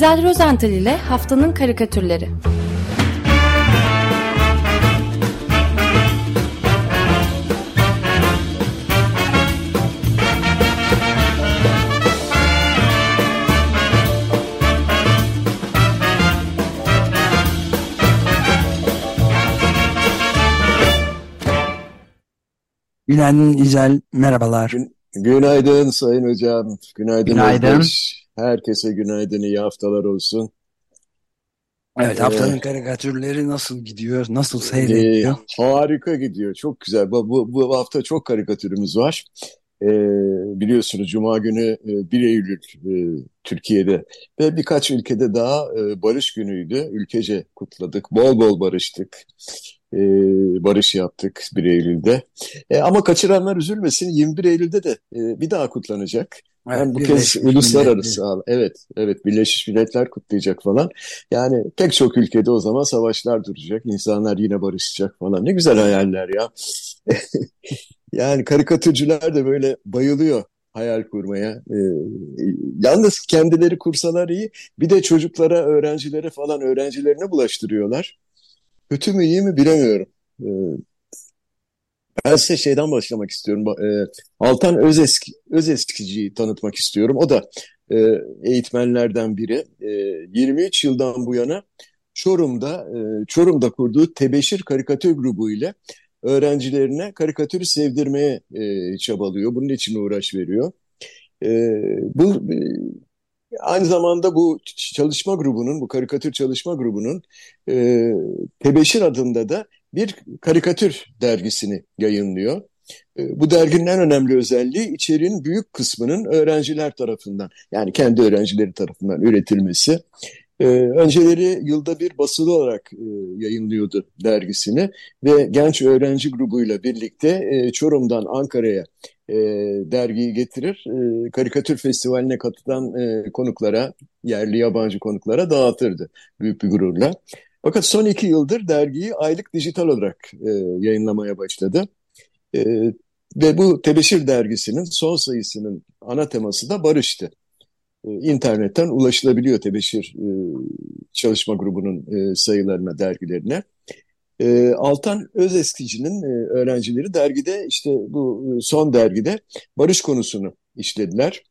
İzel Rozental ile Haftanın Karikatürleri Günaydın İzel, merhabalar. Gün, günaydın Sayın Hocam. Günaydın Günaydın. Özdeş. Herkese günaydın, iyi haftalar olsun. Evet, Ee, haftanın karikatürleri nasıl gidiyor, nasıl e, seyrediyor? harika gidiyor, çok güzel. Bu, bu, bu hafta çok karikatürümüz var. Ee, biliyorsunuz Cuma günü e, 1 Eylül e, Türkiye'de ve birkaç ülkede daha e, barış günüydü. Ülkece kutladık, bol bol barıştık. Ee, barış yaptık 1 Eylül'de. E, ama kaçıranlar üzülmesin 21 Eylül'de de e, bir daha kutlanacak. Evet, Hem bu kez uluslararası Milletler. evet evet Birleşmiş Milletler kutlayacak falan. Yani pek çok ülkede o zaman savaşlar duracak, insanlar yine barışacak falan. Ne güzel hayaller ya. Yani karikatürcüler de böyle bayılıyor hayal kurmaya. Ee, yalnız kendileri kursalar iyi. Bir de çocuklara, öğrencilere falan öğrencilerine bulaştırıyorlar. Kötü mü iyi mi bilemiyorum. Ee, ben size şeyden başlamak istiyorum. E, Altan Özeski, Özeskici'yi tanıtmak istiyorum. O da e, eğitmenlerden biri. E, 23 yıldan bu yana Çorum'da e, Çorum'da kurduğu Tebeşir Karikatür Grubu ile öğrencilerine karikatürü sevdirmeye e, çabalıyor. Bunun için uğraş veriyor. E, bu e, aynı zamanda bu çalışma grubunun, bu karikatür çalışma grubunun e, Tebeşir adında da bir karikatür dergisini yayınlıyor. E, Bu derginin en önemli özelliği içeriğin büyük kısmının öğrenciler tarafından yani kendi öğrencileri tarafından üretilmesi. E, önceleri yılda bir basılı olarak e, yayınlıyordu dergisini ve genç öğrenci grubuyla birlikte Çorum'dan Ankara'ya e, dergiyi getirir, e, karikatür festivaline katılan e, konuklara, yerli yabancı konuklara dağıtırdı büyük bir gururla. Fakat son iki yıldır dergiyi aylık dijital olarak yayınlamaya başladı. Ve bu Tebeşir dergisinin son sayısının ana teması da barıştı. E, İnternetten ulaşılabiliyor Tebeşir çalışma grubunun sayılarına, dergilerine. E, Altan Özeskici'nin e, öğrencileri dergide işte bu e, son dergide barış konusunu işlediler.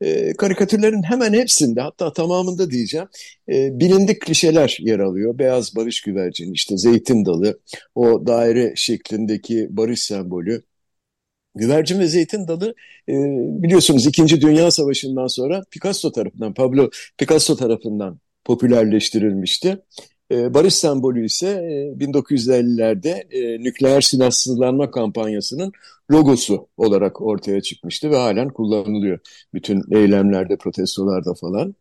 E, karikatürlerin hemen hepsinde hatta tamamında diyeceğim e, bilindik klişeler yer alıyor. Beyaz barış güvercini, işte zeytin dalı, o daire şeklindeki barış sembolü. Güvercin ve zeytin dalı e, biliyorsunuz İkinci Dünya Savaşı'ndan sonra Picasso tarafından, Pablo Picasso tarafından popülerleştirilmişti. E, barış sembolü ise e, 1950'lerde e, nükleer silahsızlanma kampanyasının logosu olarak ortaya çıkmıştı ve halen kullanılıyor bütün eylemlerde, protestolarda falan.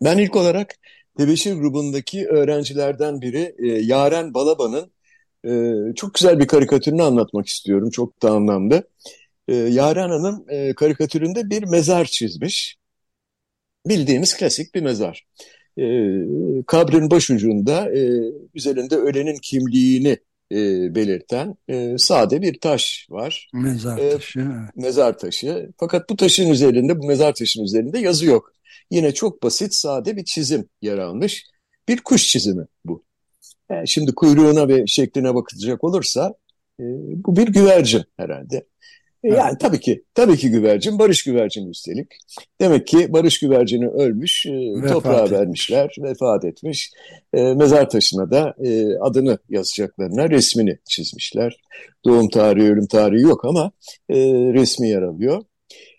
Ben ilk olarak Tebeşir grubundaki öğrencilerden biri e, Yaren Balaban'ın e, çok güzel bir karikatürünü anlatmak istiyorum. Çok da anlamlı. E, Yaren Hanım e, karikatüründe bir mezar çizmiş. Bildiğimiz klasik bir mezar. E, kabrin başucunda e, üzerinde ölenin kimliğini e, belirten e, sade bir taş var. Mezar E, taşı. evet. mezar taşı. Fakat bu taşın üzerinde, bu mezar taşının üzerinde yazı yok. Yine çok basit, sade bir çizim yer almış. Bir kuş çizimi bu. Yani şimdi kuyruğuna ve şekline bakılacak olursa e, bu bir güvercin herhalde. E, Evet. yani tabii ki tabii ki güvercin, barış güvercini üstelik. Demek ki barış güvercini ölmüş, e, Vefat toprağa etmiş. vermişler, vefat etmiş. E, mezar taşına da e, adını yazacaklarına resmini çizmişler. Doğum tarihi, ölüm tarihi yok ama e, resmi yer alıyor.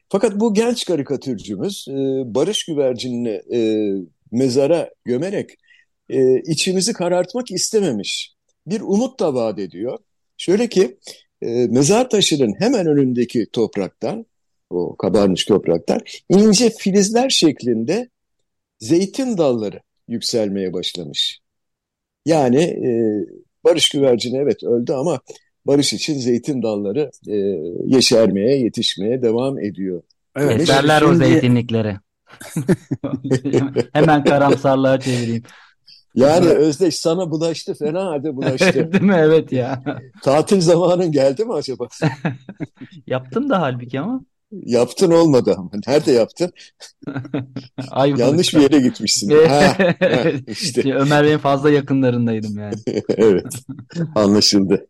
Fakat bu genç karikatürcümüz e, barış güvercinini e, mezara gömerek e, içimizi karartmak istememiş. Bir umut da vaat ediyor. Şöyle ki e, mezar taşının hemen önündeki topraktan, o kabarmış topraktan ince filizler şeklinde zeytin dalları yükselmeye başlamış. Yani e, barış güvercini evet öldü ama barış için zeytin dalları e, yeşermeye, yetişmeye devam ediyor. Evet. Keserler o şimdi zeytinlikleri. Hemen karamsarlığa çevireyim. Yani Özdeş sana bulaştı, fena halde bulaştı. Değil mi? Evet ya. Tatil zamanın geldi mi acaba? Yaptım da halbuki ama. Yaptın olmadı ama. Nerede yaptın? Yanlış bir yere gitmişsin. ha, ha, işte. Ömer Bey'in fazla yakınlarındaydım yani. evet. Anlaşıldı.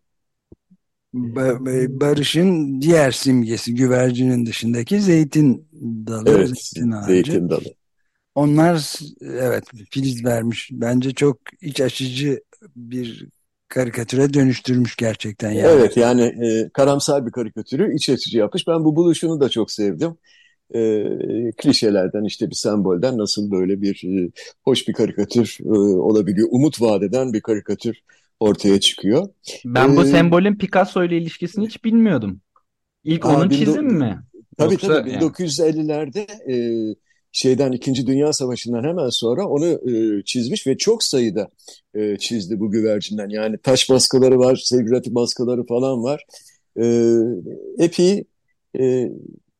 Barış'ın diğer simgesi güvercinin dışındaki zeytin dalı, evet, zeytin ağacı. Zeytin dalı. Onlar evet filiz vermiş. Bence çok iç açıcı bir karikatüre dönüştürmüş gerçekten. Yani. Evet yani e, karamsar bir karikatürü iç açıcı yapmış. Ben bu buluşunu da çok sevdim. E, klişelerden işte bir sembolden nasıl böyle bir e, hoş bir karikatür e, olabiliyor. Umut vadeden bir karikatür ortaya çıkıyor. Ben bu ee, sembolün Picasso ile ilişkisini hiç bilmiyordum. İlk onun çizim mi? Tabii Yoksa tabii. Yani. 1950'lerde e, şeyden İkinci Dünya Savaşı'ndan hemen sonra onu e, çizmiş ve çok sayıda e, çizdi bu güvercinden. Yani taş baskıları var, sevgilati baskıları falan var. E, epey e,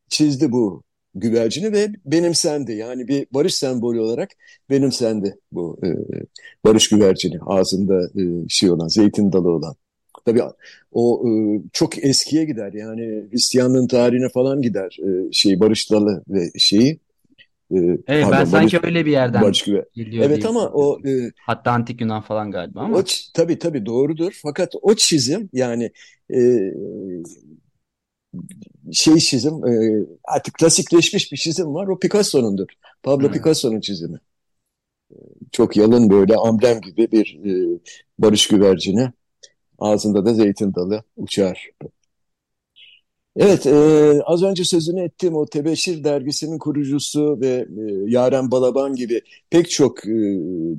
çizdi bu güvercini ve benimsendi. Yani bir barış sembolü olarak benimsendi bu e, barış güvercini. Ağzında e, şey olan, zeytin dalı olan. Tabii o e, çok eskiye gider. Yani Hristiyanlığın tarihine falan gider e, şey barış dalı ve şeyi. E, evet pardon, ben sanki barış, öyle bir yerden barış geliyor Evet ama o e, hatta antik Yunan falan galiba ama. O, tabii tabii doğrudur. Fakat o çizim yani e, şey çizim e, artık klasikleşmiş bir çizim var. O Picasso'nundur. Pablo hmm. Picasso'nun çizimi. Çok yalın böyle amblem gibi bir e, barış güvercini. Ağzında da zeytin dalı uçar. Evet, e, az önce sözünü ettiğim o Tebeşir dergisinin kurucusu ve e, Yaren Balaban gibi pek çok e,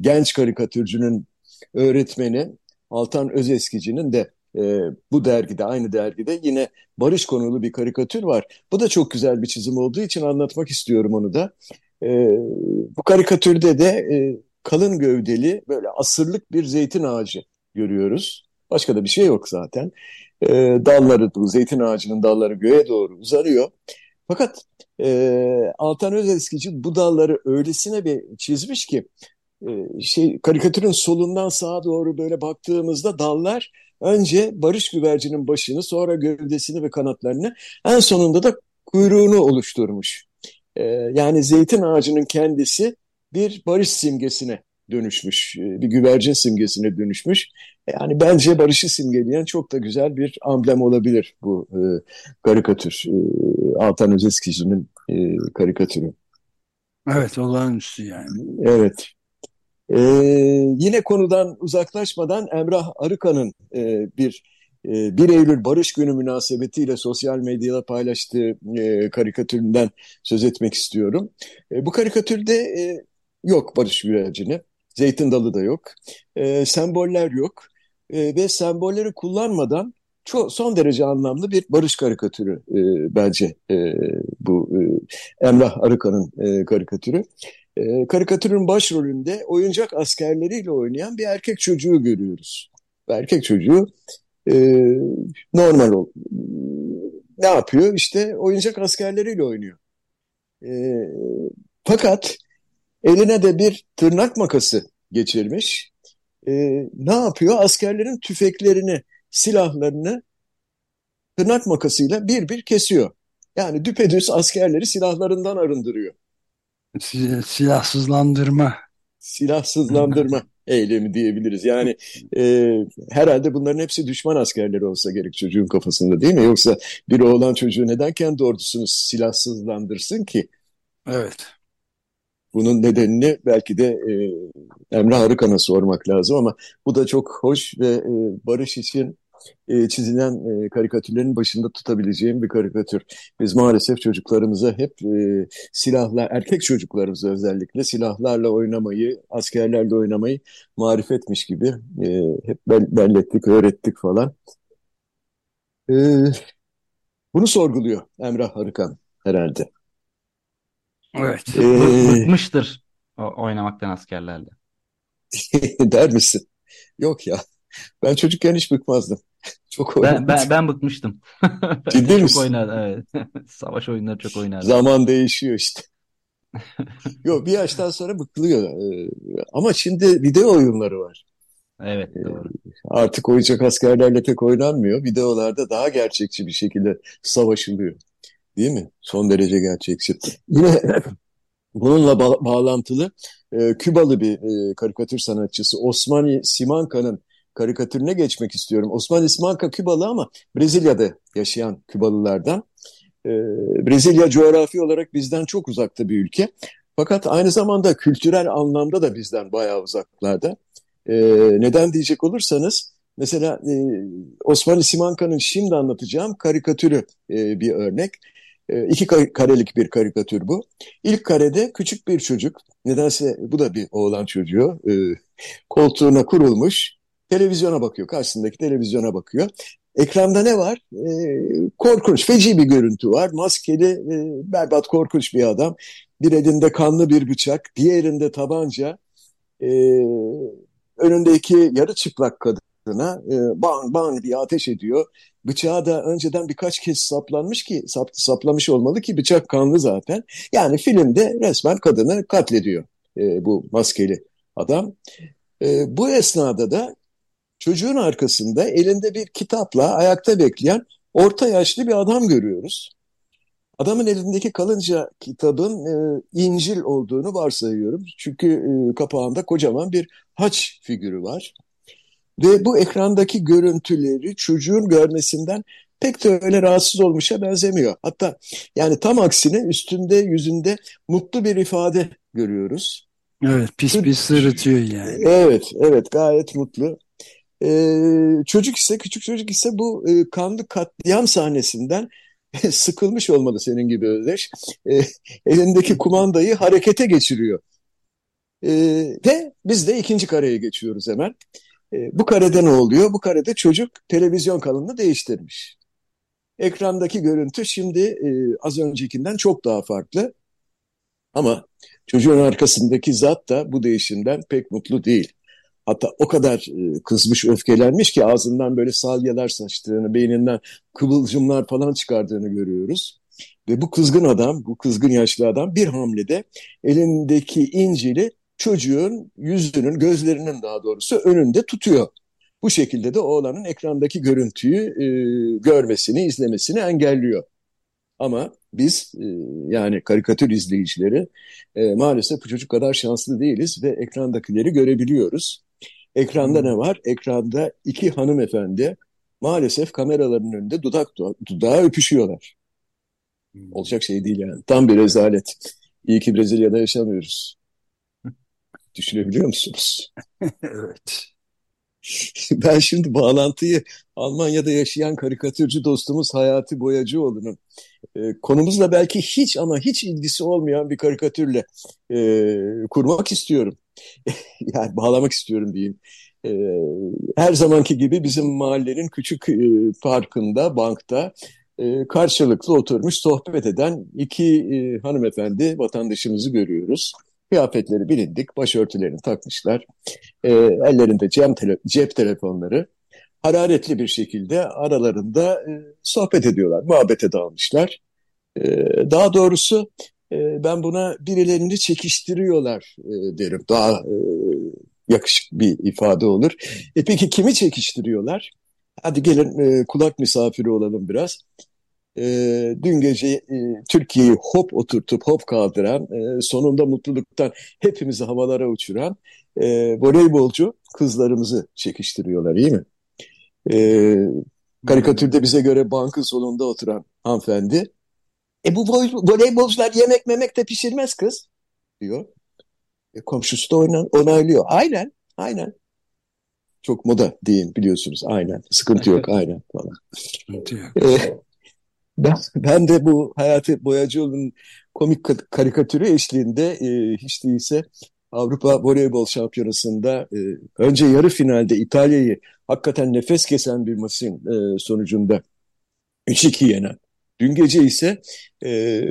genç karikatürcünün öğretmeni Altan Özeskici'nin de e, bu dergide, aynı dergide yine barış konulu bir karikatür var. Bu da çok güzel bir çizim olduğu için anlatmak istiyorum onu da. E, bu karikatürde de e, kalın gövdeli böyle asırlık bir zeytin ağacı görüyoruz. Başka da bir şey yok zaten. E, dalları, zeytin ağacının dalları göğe doğru uzanıyor. Fakat e, Altan Özeskici bu dalları öylesine bir çizmiş ki e, şey karikatürün solundan sağa doğru böyle baktığımızda dallar Önce barış güvercinin başını, sonra gövdesini ve kanatlarını, en sonunda da kuyruğunu oluşturmuş. Ee, yani zeytin ağacının kendisi bir barış simgesine dönüşmüş, e, bir güvercin simgesine dönüşmüş. Yani bence barışı simgeleyen çok da güzel bir amblem olabilir bu e, karikatür. E, Altan Özeskici'nin e, karikatürü. Evet, olağanüstü yani. Evet. Ee, yine konudan uzaklaşmadan Emrah Arıkan'ın e, bir e, 1 Eylül Barış Günü münasebetiyle sosyal medyada paylaştığı e, karikatüründen söz etmek istiyorum. E, bu karikatürde e, yok barış güvercini, zeytin dalı da yok, e, semboller yok e, ve sembolleri kullanmadan çok son derece anlamlı bir barış karikatürü e, bence e, bu e, Emrah Arıkan'ın e, karikatürü e, karikatürün başrolünde oyuncak askerleriyle oynayan bir erkek çocuğu görüyoruz. Erkek çocuğu e, normal ol. Ne yapıyor? İşte oyuncak askerleriyle oynuyor. E, fakat eline de bir tırnak makası geçirmiş. E, ne yapıyor? Askerlerin tüfeklerini, silahlarını tırnak makasıyla bir bir kesiyor. Yani düpedüz askerleri silahlarından arındırıyor silahsızlandırma. Silahsızlandırma eylemi diyebiliriz. Yani e, herhalde bunların hepsi düşman askerleri olsa gerek çocuğun kafasında değil mi? Yoksa bir oğlan çocuğu neden kendi ordusunu silahsızlandırsın ki? Evet. Bunun nedenini belki de e, Emre Arıkan'a sormak lazım ama bu da çok hoş ve e, barış için e, çizilen e, karikatürlerin başında tutabileceğim bir karikatür. Biz maalesef çocuklarımıza hep e, silahla, erkek çocuklarımıza özellikle silahlarla oynamayı, askerlerle oynamayı marifetmiş gibi e, hep bellettik, öğrettik falan. E, bunu sorguluyor Emrah Arıkan herhalde. Evet. Ee, Bıkmıştır oynamaktan askerlerle. Der misin? Yok ya. Ben çocukken hiç bıkmazdım. Çok oynadım. Ben, ben, ben bıkmıştım. Ciddi çok misin? oynadım evet. Savaş oyunları çok oynadım. Zaman değişiyor işte. Yok bir yaştan sonra bıkılıyor. Ee, ama şimdi video oyunları var. Evet ee, doğru. Artık oyuncak askerlerle pek oynanmıyor. Videolarda daha gerçekçi bir şekilde savaşılıyor. Değil mi? Son derece gerçekçi. Yine bununla ba bağlantılı e, Kübalı bir e, karikatür sanatçısı Osmani Simanka'nın karikatürüne geçmek istiyorum. Osmani Simanka Kübalı ama Brezilya'da yaşayan Kübalılardan. E, Brezilya coğrafi olarak bizden çok uzakta bir ülke. Fakat aynı zamanda kültürel anlamda da bizden bayağı uzaklarda. E, neden diyecek olursanız mesela e, Osmani Simanka'nın şimdi anlatacağım karikatürü e, bir örnek. E, iki karelik bir karikatür bu. İlk karede küçük bir çocuk, nedense bu da bir oğlan çocuğu, e, koltuğuna kurulmuş, televizyona bakıyor, karşısındaki televizyona bakıyor. Ekranda ne var? E, korkunç, feci bir görüntü var. Maskeli, e, berbat, korkunç bir adam. Bir elinde kanlı bir bıçak, diğerinde tabanca. Önündeki yarı çıplak kadına e, bang bang diye ateş ediyor. Bıçağı da önceden birkaç kez saplanmış ki sap, saplamış olmalı ki bıçak kanlı zaten. Yani filmde resmen kadını katlediyor e, bu maskeli adam. E, bu esnada da çocuğun arkasında elinde bir kitapla ayakta bekleyen orta yaşlı bir adam görüyoruz. Adamın elindeki kalınca kitabın e, İncil olduğunu varsayıyorum. Çünkü e, kapağında kocaman bir haç figürü var. Ve bu ekrandaki görüntüleri çocuğun görmesinden pek de öyle rahatsız olmuşa benzemiyor. Hatta yani tam aksine üstünde yüzünde mutlu bir ifade görüyoruz. Evet pis pis sırıtıyor yani. Evet evet gayet mutlu. Ee, çocuk ise küçük çocuk ise bu e, kanlı katliam sahnesinden sıkılmış olmalı senin gibi Özdeş. E, elindeki kumandayı harekete geçiriyor. E, ve biz de ikinci kareye geçiyoruz hemen. E, bu karede ne oluyor? Bu karede çocuk televizyon kanalını değiştirmiş. Ekrandaki görüntü şimdi e, az öncekinden çok daha farklı. Ama çocuğun arkasındaki zat da bu değişimden pek mutlu değil. Hatta o kadar e, kızmış, öfkelenmiş ki ağzından böyle salyalar saçtığını, beyninden kıvılcımlar falan çıkardığını görüyoruz. Ve bu kızgın adam, bu kızgın yaşlı adam bir hamlede elindeki İncil'i çocuğun yüzünün, gözlerinin daha doğrusu önünde tutuyor. Bu şekilde de oğlanın ekrandaki görüntüyü e, görmesini, izlemesini engelliyor. Ama biz e, yani karikatür izleyicileri e, maalesef bu çocuk kadar şanslı değiliz ve ekrandakileri görebiliyoruz. Ekranda hmm. ne var? Ekranda iki hanımefendi maalesef kameraların önünde dudak dudağa öpüşüyorlar. Hmm. Olacak şey değil yani. Tam bir rezalet. İyi ki Brezilya'da yaşamıyoruz. Düşünebiliyor musunuz? evet. Ben şimdi bağlantıyı Almanya'da yaşayan karikatürcü dostumuz Hayati Boyacıoğlu'nun e, konumuzla belki hiç ama hiç ilgisi olmayan bir karikatürle e, kurmak istiyorum. yani bağlamak istiyorum diyeyim. E, her zamanki gibi bizim mahallenin küçük e, parkında, bankta e, karşılıklı oturmuş sohbet eden iki e, hanımefendi vatandaşımızı görüyoruz. Kıyafetleri bilindik, başörtülerini takmışlar. E, ellerinde cep, tele cep telefonları. Hararetli bir şekilde aralarında e, sohbet ediyorlar, muhabbete dalmışlar. E, daha doğrusu e, ben buna birilerini çekiştiriyorlar e, derim. Daha e, yakışık bir ifade olur. E peki kimi çekiştiriyorlar? Hadi gelin e, kulak misafiri olalım biraz e, dün gece e, Türkiye'yi hop oturtup hop kaldıran, e, sonunda mutluluktan hepimizi havalara uçuran e, voleybolcu kızlarımızı çekiştiriyorlar iyi mi? E, karikatürde bize göre bankın sonunda oturan hanımefendi, e bu voleybolcular yemek memek de pişirmez kız diyor. E, komşusu da oynan, onaylıyor. Aynen, aynen. Çok moda diyeyim biliyorsunuz. Aynen. Sıkıntı yok. Aynen falan. Sıkıntı yok. E, ben, ben de bu Hayati Boyacıoğlu'nun komik karikatürü eşliğinde e, hiç değilse Avrupa Voleybol Şampiyonası'nda e, önce yarı finalde İtalya'yı hakikaten nefes kesen bir maçın e, sonucunda 3-2 yenen. Dün gece ise e,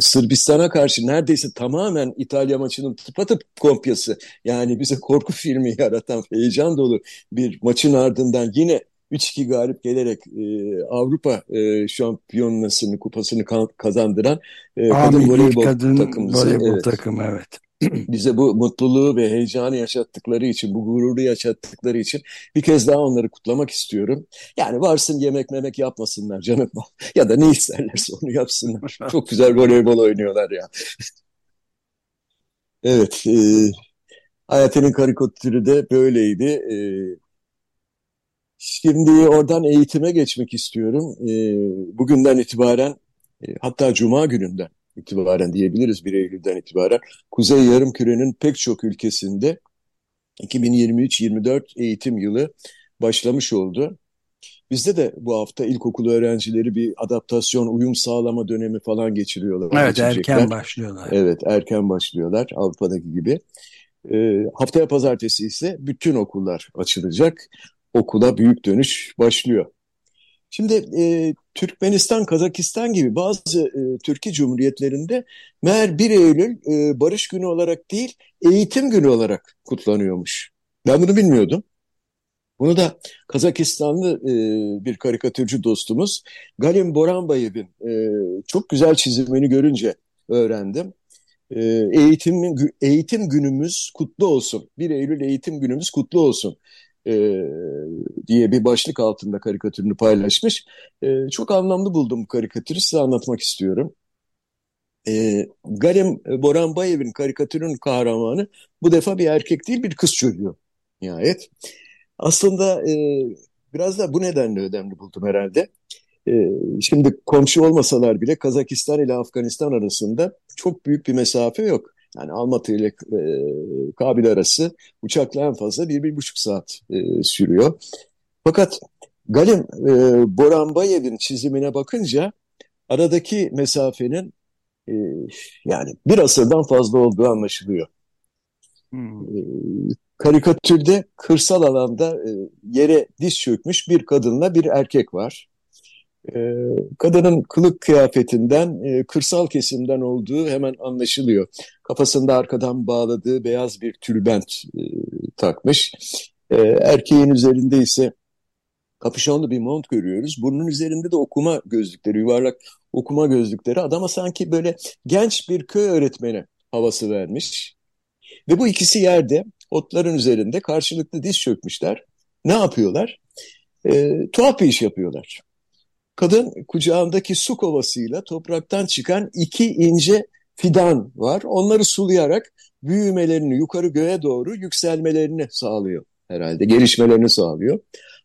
Sırbistan'a karşı neredeyse tamamen İtalya maçının tıpatıp kopyası yani bize korku filmi yaratan heyecan dolu bir maçın ardından yine 3-2 galip gelerek e, Avrupa e, şampiyonasını, kupasını kazandıran e, kadın voleybol kadın takımımızı. Voleybol evet. takımı evet. bize bu mutluluğu ve heyecanı yaşattıkları için, bu gururu yaşattıkları için bir kez daha onları kutlamak istiyorum. Yani varsın yemek memek yapmasınlar canım. ya da ne isterlerse onu yapsınlar. Çok güzel voleybol oynuyorlar ya. evet, e, Hayati'nin karikatürü de böyleydi. E, şimdi oradan eğitime geçmek istiyorum. E, bugünden itibaren, e, hatta Cuma gününden itibaren diyebiliriz 1 Eylül'den itibaren Kuzey Yarımküre'nin pek çok ülkesinde 2023-24 eğitim yılı başlamış oldu. Bizde de bu hafta ilkokul öğrencileri bir adaptasyon, uyum sağlama dönemi falan geçiriyorlar. Evet erken başlıyorlar. Evet erken başlıyorlar Avrupa'daki gibi. E, haftaya pazartesi ise bütün okullar açılacak. Okula büyük dönüş başlıyor. Şimdi e, Türkmenistan, Kazakistan gibi bazı e, Türkiye Cumhuriyetlerinde meğer 1 Eylül e, Barış Günü olarak değil, eğitim günü olarak kutlanıyormuş. Ben bunu bilmiyordum. Bunu da Kazakistanlı e, bir karikatürcü dostumuz Galim Boranbayev'in e, çok güzel çizimini görünce öğrendim. E, eğitim, eğitim günümüz kutlu olsun. 1 Eylül eğitim günümüz kutlu olsun e, diye bir başlık altında karikatürünü paylaşmış. E, çok anlamlı buldum bu karikatürü size anlatmak istiyorum. E, Galim Boranbayev'in karikatürün kahramanı bu defa bir erkek değil bir kız çocuğu nihayet. Aslında e, biraz da bu nedenle önemli buldum herhalde. E, şimdi komşu olmasalar bile Kazakistan ile Afganistan arasında çok büyük bir mesafe yok. Yani Almatı ile e, Kabil arası uçakla en fazla bir, bir buçuk saat e, sürüyor. Fakat Galim e, Boranbayev'in çizimine bakınca aradaki mesafenin e, yani bir asırdan fazla olduğu anlaşılıyor. Hmm. E, karikatürde kırsal alanda e, yere diz çökmüş bir kadınla bir erkek var. E, kadının kılık kıyafetinden e, kırsal kesimden olduğu hemen anlaşılıyor. Kafasında arkadan bağladığı beyaz bir tülbent e, takmış. E, erkeğin üzerinde ise kapüşonlu bir mont görüyoruz. Burnun üzerinde de okuma gözlükleri, yuvarlak okuma gözlükleri. Adama sanki böyle genç bir köy öğretmeni havası vermiş. Ve bu ikisi yerde otların üzerinde karşılıklı diz çökmüşler. Ne yapıyorlar? E, tuhaf bir iş yapıyorlar. Kadın kucağındaki su kovasıyla topraktan çıkan iki ince fidan var. Onları sulayarak büyümelerini yukarı göğe doğru yükselmelerini sağlıyor herhalde. Gelişmelerini sağlıyor.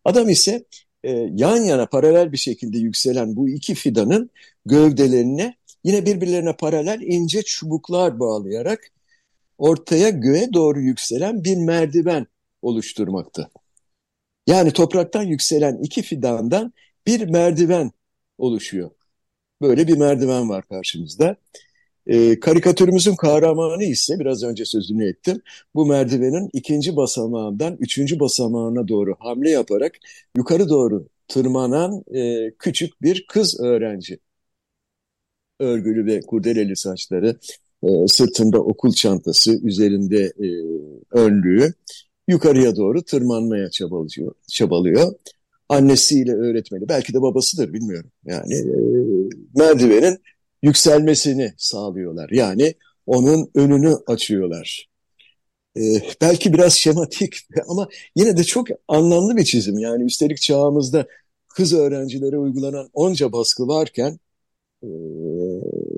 Adam ise e, yan yana paralel bir şekilde yükselen bu iki fidanın gövdelerine yine birbirlerine paralel ince çubuklar bağlayarak ortaya göğe doğru yükselen bir merdiven oluşturmakta. Yani topraktan yükselen iki fidandan bir merdiven oluşuyor. Böyle bir merdiven var karşımızda. E, karikatürümüzün kahramanı ise biraz önce sözünü ettim. Bu merdivenin ikinci basamağından üçüncü basamağına doğru hamle yaparak yukarı doğru tırmanan e, küçük bir kız öğrenci. Örgülü ve kurdeleli saçları, e, sırtında okul çantası, üzerinde e, önlüğü yukarıya doğru tırmanmaya çabalıyor. çabalıyor annesiyle öğretmeni, belki de babasıdır bilmiyorum. Yani e, merdivenin yükselmesini sağlıyorlar. Yani onun önünü açıyorlar. E, belki biraz şematik ama yine de çok anlamlı bir çizim. Yani üstelik çağımızda kız öğrencilere uygulanan onca baskı varken e,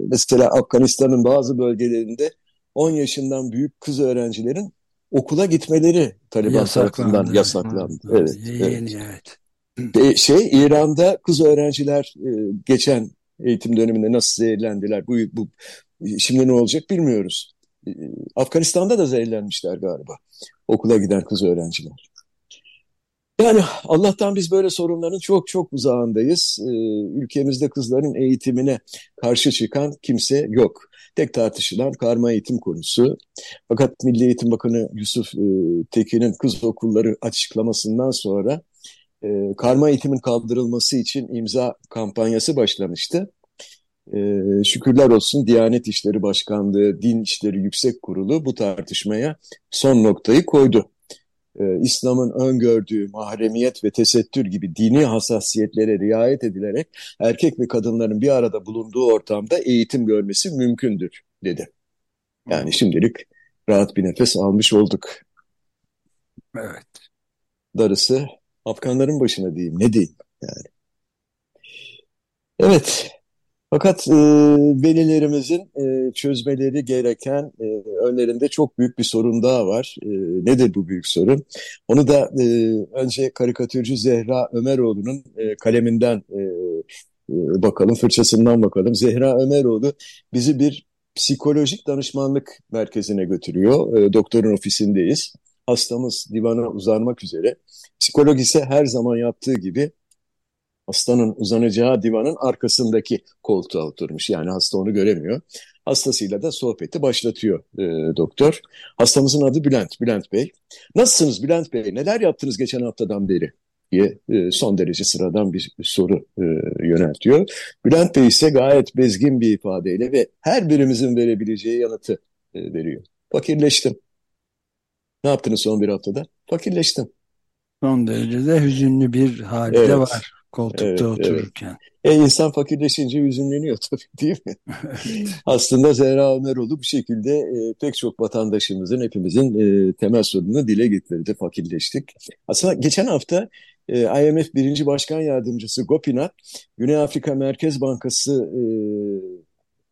mesela Afganistan'ın bazı bölgelerinde 10 yaşından büyük kız öğrencilerin okula gitmeleri Taliban tarafından yasaklandı. Evet, evet. evet şey İran'da kız öğrenciler e, geçen eğitim döneminde nasıl zehirlendiler? Bu, bu şimdi ne olacak bilmiyoruz. E, Afganistan'da da zehirlenmişler galiba. Okula giden kız öğrenciler. Yani Allah'tan biz böyle sorunların çok çok uzağındayız. Ee, ülkemizde kızların eğitimine karşı çıkan kimse yok. Tek tartışılan karma eğitim konusu. Fakat Milli Eğitim Bakanı Yusuf e, Tekin'in kız okulları açıklamasından sonra e, karma eğitimin kaldırılması için imza kampanyası başlamıştı. E, şükürler olsun Diyanet İşleri Başkanlığı, Din İşleri Yüksek Kurulu bu tartışmaya son noktayı koydu. E, İslam'ın öngördüğü mahremiyet ve tesettür gibi dini hassasiyetlere riayet edilerek erkek ve kadınların bir arada bulunduğu ortamda eğitim görmesi mümkündür dedi. Yani şimdilik rahat bir nefes almış olduk. Evet. Darısı Afganların başına diyeyim. Ne diyeyim yani. Evet. Fakat e, velilerimizin e, çözmeleri gereken e, önlerinde çok büyük bir sorun daha var. E, nedir bu büyük sorun? Onu da e, önce karikatürcü Zehra Ömeroğlu'nun e, kaleminden e, e, bakalım, fırçasından bakalım. Zehra Ömeroğlu bizi bir psikolojik danışmanlık merkezine götürüyor. E, doktorun ofisindeyiz. Hastamız divana uzanmak üzere. Psikolog ise her zaman yaptığı gibi hastanın uzanacağı divanın arkasındaki koltuğa oturmuş. Yani hasta onu göremiyor. Hastasıyla da sohbeti başlatıyor e, doktor. Hastamızın adı Bülent, Bülent Bey. Nasılsınız Bülent Bey? Neler yaptınız geçen haftadan beri? diye e, son derece sıradan bir soru e, yöneltiyor. Bülent Bey ise gayet bezgin bir ifadeyle ve her birimizin verebileceği yanıtı e, veriyor. Fakirleştim. Ne yaptınız son bir haftada? Fakirleştim. Son derece de hüzünlü bir halde Evet. var koltukta Evet, evet. otururken. E insan fakirleşince hüzünleniyor tabii değil mi? Aslında Zehra Ömeroğlu bu şekilde e, pek çok vatandaşımızın, hepimizin e, temel sorununu dile getirdi. Fakirleştik. Aslında geçen hafta e, IMF birinci Başkan Yardımcısı Gopinath, Güney Afrika Merkez Bankası e,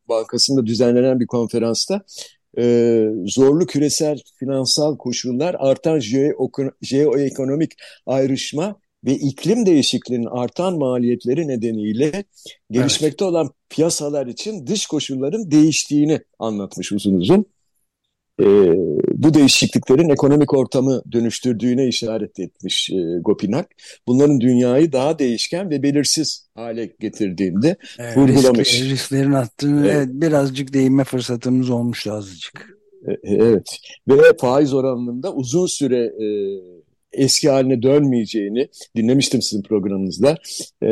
Bankası'nda düzenlenen bir konferansta e, zorlu küresel finansal koşullar, artan jeoeko- jeoekonomik ayrışma ve iklim değişikliğinin artan maliyetleri nedeniyle gelişmekte olan piyasalar için dış koşulların değiştiğini anlatmış uzun uzun. Ee, bu değişikliklerin ekonomik ortamı dönüştürdüğüne işaret etmiş e, Gopinath. Bunların dünyayı daha değişken ve belirsiz hale getirdiğinde Evet, Vurgulamış. risk- risklerin arttığını Evet. evet, birazcık değinme fırsatımız olmuştu azıcık. E, Evet ve faiz oranının da uzun süre e, eski haline dönmeyeceğini dinlemiştim sizin programınızda. E,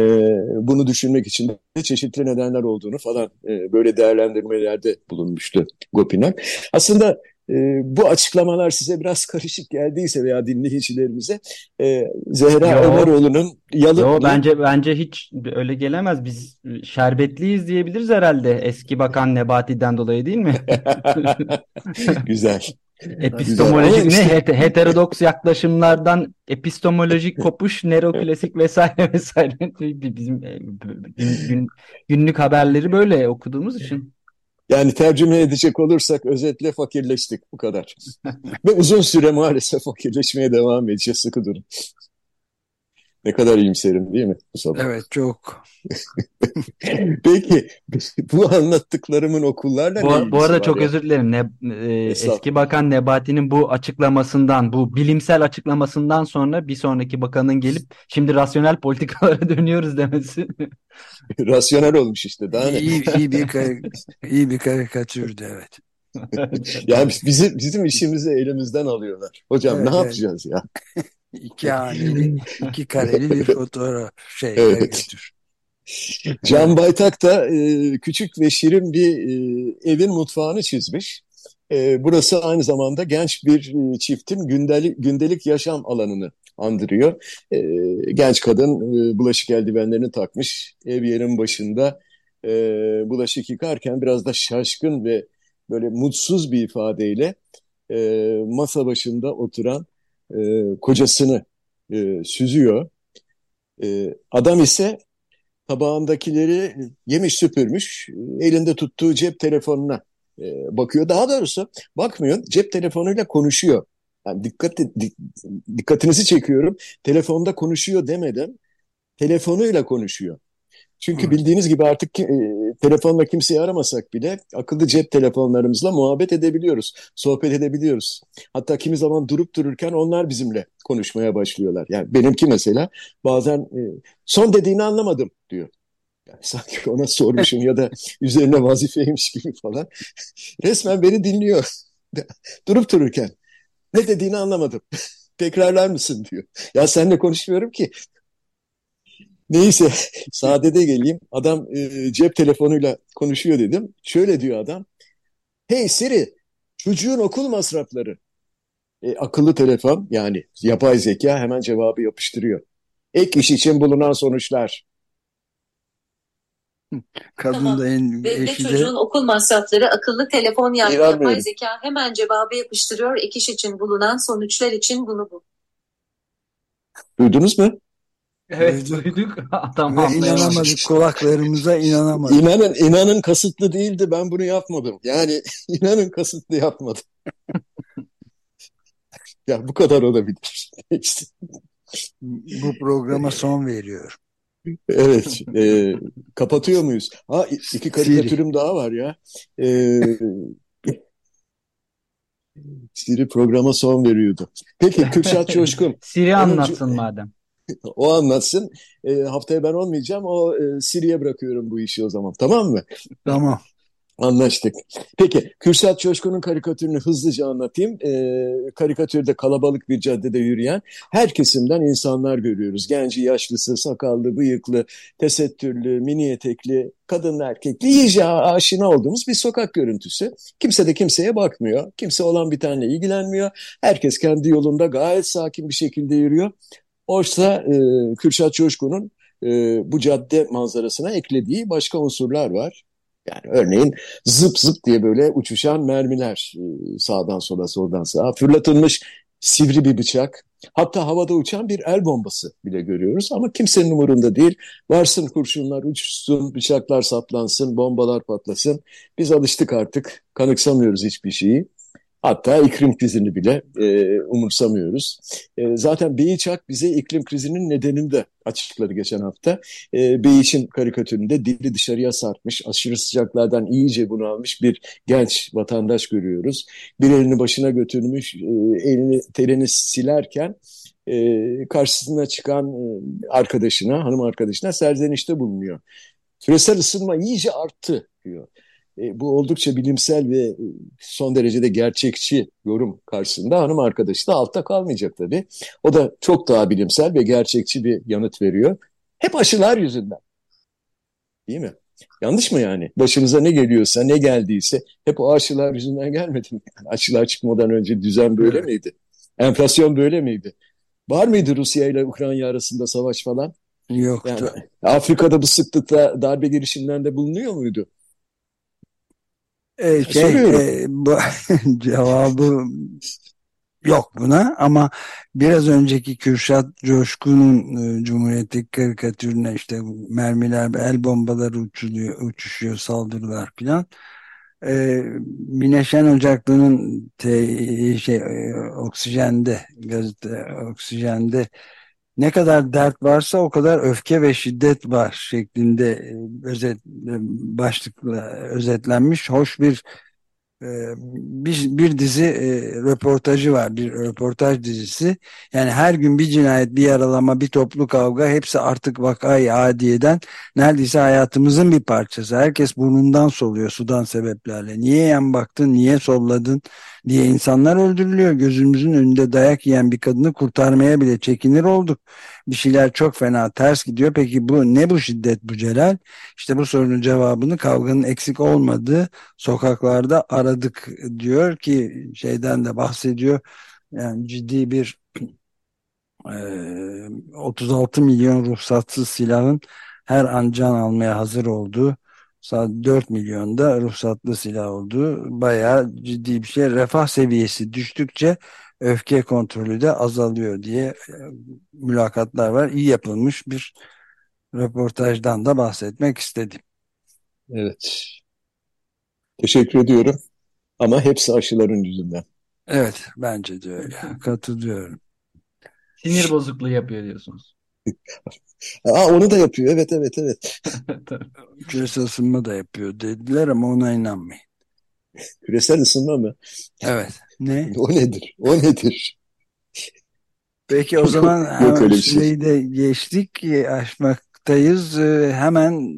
bunu düşünmek için de çeşitli nedenler olduğunu falan e, böyle değerlendirmelerde bulunmuştu Gopinath. Aslında e, bu açıklamalar size biraz karışık geldiyse veya dinleyicilerimize e, Zehra Yo. Ömeroğlu'nun yalı... Yo bence bence hiç öyle gelemez. Biz şerbetliyiz diyebiliriz herhalde eski bakan Nebati'den dolayı değil mi? Güzel. Epistemolojik işte- ne Het- heterodoks yaklaşımlardan epistemolojik kopuş, neoklasik vesaire vesaire bizim e, gün- gün- günlük haberleri böyle okuduğumuz için. Yani tercüme edecek olursak özetle fakirleştik bu kadar. Ve uzun süre maalesef fakirleşmeye devam edeceğiz sıkı durun. Ne kadar iyimserim değil mi bu sabah? Evet çok. Peki bu anlattıklarımın okullarla ne Bu, bu arada çok ya? özür dilerim. Ne, e, eski bakan Nebati'nin bu açıklamasından, bu bilimsel açıklamasından sonra bir sonraki bakanın gelip şimdi rasyonel politikalara dönüyoruz demesi. Rasyonel olmuş işte daha ne? iyi, iyi bir iyi bir karikatürdü evet. Yani bizim, bizim işimizi elimizden alıyorlar. Hocam Evet, ne evet. yapacağız ya? İki haneli, iki kareli bir fotoğraf şey Evet. Can Baytak da e, küçük ve şirin bir e, evin mutfağını çizmiş. E, burası aynı zamanda genç bir e, çiftin gündelik, gündelik yaşam alanını andırıyor. E, genç kadın e, bulaşık eldivenlerini takmış, ev yerin başında e, bulaşık yıkarken biraz da şaşkın ve böyle mutsuz bir ifadeyle e, masa başında oturan e, kocasını e, süzüyor. E, adam ise tabağındakileri yemiş süpürmüş, elinde tuttuğu cep telefonuna e, bakıyor. Daha doğrusu bakmıyor, cep telefonuyla konuşuyor. Yani dikkat dik- dikkatinizi çekiyorum. Telefonda konuşuyor demeden telefonuyla konuşuyor. Çünkü bildiğiniz gibi artık e, telefonla kimseyi aramasak bile akıllı cep telefonlarımızla muhabbet edebiliyoruz, sohbet edebiliyoruz. Hatta kimi zaman durup dururken onlar bizimle konuşmaya başlıyorlar. Yani benimki mesela bazen e, son dediğini anlamadım diyor. Yani sanki ona sormuşum ya da üzerine vazifeymiş gibi falan. Resmen beni dinliyor. Durup dururken. Ne dediğini anlamadım. Tekrarlar mısın diyor. Ya seninle konuşmuyorum ki. Neyse sadede geleyim. Adam e, cep telefonuyla konuşuyor dedim. Şöyle diyor adam. Hey Siri çocuğun okul masrafları. E, akıllı telefon yani yapay zeka hemen cevabı yapıştırıyor. Ek iş için bulunan sonuçlar. Kadın Tamam. da en Ve, ve eşi de çocuğun okul masrafları akıllı telefon yani yapay zeka hemen cevabı yapıştırıyor. Ek iş için bulunan sonuçlar için bunu bul. Duydunuz mu? Evet Duyduk. duyduk. Adam ve inanamadık kulaklarımıza inanamadık. İnanın, inanın kasıtlı değildi. Ben bunu yapmadım. Yani inanın kasıtlı yapmadım. Ya bu kadar olabilir. İşte, Bu programa son veriyor. evet. e, kapatıyor muyuz? Ha iki karikatürüm daha var ya. E, Siri programa son veriyordu. Peki Kürşat Coşkun. Siri anlatsın madem. O anlatsın. E, haftaya ben olmayacağım. O e, Siri'ye bırakıyorum bu işi o zaman. Tamam mı? Tamam. Anlaştık. Peki, Kürşat Coşkun'un karikatürünü hızlıca anlatayım. Ee, karikatürde kalabalık bir caddede yürüyen her kesimden insanlar görüyoruz. Genci, yaşlısı, sakallı, bıyıklı, tesettürlü, mini etekli, kadınlı, erkekli, iyice aşina olduğumuz bir sokak görüntüsü. Kimse de kimseye bakmıyor. Kimse olan bir tane ilgilenmiyor. Herkes kendi yolunda gayet sakin bir şekilde yürüyor. Oysa e, Kürşat Coşkun'un e, bu cadde manzarasına eklediği başka unsurlar var. Yani örneğin zıp zıp diye böyle uçuşan mermiler e, sağdan sola soldan sağa fırlatılmış sivri bir bıçak hatta havada uçan bir el bombası bile görüyoruz ama kimsenin umurunda değil. Varsın kurşunlar uçuşsun, bıçaklar saplansın, bombalar patlasın. Biz alıştık artık, kanıksamıyoruz hiçbir şeyi. Hatta iklim krizini bile e, umursamıyoruz. E, zaten Beyiçak bize iklim krizinin nedenini de açıkladı geçen hafta. E, Beyiç'in karikatüründe dili dışarıya sarkmış, aşırı sıcaklardan iyice bunalmış bir genç vatandaş görüyoruz. Bir elini başına götürmüş, e, elini terini silerken e, karşısına çıkan e, arkadaşına, hanım arkadaşına serzenişte bulunuyor. Küresel ısınma iyice arttı diyor. E, bu oldukça bilimsel ve e, son derecede gerçekçi yorum karşısında hanım arkadaşı da altta kalmayacak tabii. O da çok daha bilimsel ve gerçekçi bir yanıt veriyor. Hep aşılar yüzünden. Değil mi? Yanlış mı yani? Başımıza ne geliyorsa, ne geldiyse hep o aşılar yüzünden gelmedi mi? Yani aşılar çıkmadan önce düzen böyle Evet. miydi? Enflasyon böyle miydi? Var mıydı Rusya ile Ukrayna arasında savaş falan? Yoktu. Yani Afrika'da bu sıklıkta darbe girişimlerinde bulunuyor muydu? Ee, şey, Soruyorum. e, bu cevabı yok buna ama biraz önceki Kürşat Coşkun'un e, Cumhuriyet'teki karikatürüne işte mermiler, el bombaları uçuluyor, uçuşuyor, saldırılar filan. E, Mine Şen Ocaklı'nın şey, e, Oksijen'de, gazete Oksijen'de ne kadar dert varsa o kadar öfke ve şiddet var şeklinde e, özet e, başlıkla özetlenmiş hoş bir bir, bir dizi e, röportajı var bir röportaj dizisi. Yani her gün bir cinayet bir yaralama bir toplu kavga hepsi artık vakayı adiyeden neredeyse hayatımızın bir parçası. Herkes burnundan soluyor sudan sebeplerle. Niye yan baktın niye solladın diye insanlar öldürülüyor. Gözümüzün önünde dayak yiyen bir kadını kurtarmaya bile çekinir olduk bir şeyler çok fena ters gidiyor. Peki bu ne bu şiddet bu Celal? İşte bu sorunun cevabını kavganın eksik olmadığı sokaklarda aradık diyor ki şeyden de bahsediyor. Yani ciddi bir e, 36 milyon ruhsatsız silahın her an can almaya hazır olduğu 4 milyonda ruhsatlı silah olduğu bayağı ciddi bir şey. Refah seviyesi düştükçe öfke kontrolü de azalıyor diye e, mülakatlar var. İyi yapılmış bir röportajdan da bahsetmek istedim. Evet. Teşekkür ediyorum. Ama hepsi aşıların yüzünden. Evet bence de öyle. Katılıyorum. Sinir bozukluğu yapıyor diyorsunuz. Aa, onu da yapıyor. Evet, evet, evet. Küresel ısınma da yapıyor dediler ama ona inanmayın. Küresel ısınma mı? Evet. Ne? O nedir? O nedir? Peki o zaman yok öyle şey. süreyi de geçtik. E, Aşmaktayız. E, Hemen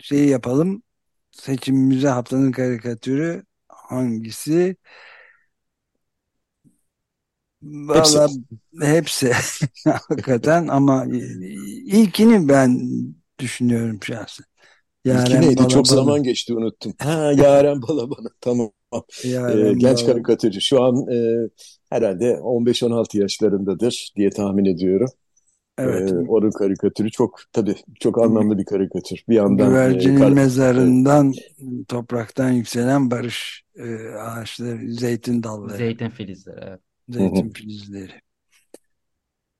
şeyi yapalım. Seçimimize haftanın karikatürü hangisi? Hepsi. Valla hepsi hakikaten ama ilkini ben düşünüyorum şahsen. İlki Yaren neydi? Çok Balaban'ı. zaman geçti unuttum. Ha, Yaren Balaban'ı. Tamam. Ee, Yaren genç Balaban. karikatürcü. Şu an e, herhalde 15-16 yaşlarındadır diye tahmin ediyorum. Evet. Ee, onun karikatürü çok tabii çok anlamlı bir karikatür. Bir yandan e, Güvercinin kar- mezarından topraktan yükselen barış e, ağaçları, zeytin dalları, Zeytin filizleri. Evet. zeytin filizleri.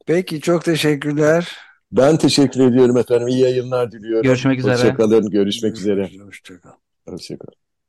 Peki çok teşekkürler. Ben teşekkür ediyorum efendim. İyi yayınlar diliyorum. Görüşmek üzere. Hoşçakalın. Görüşmek üzere. Hoşçakal. Hoşçakalın.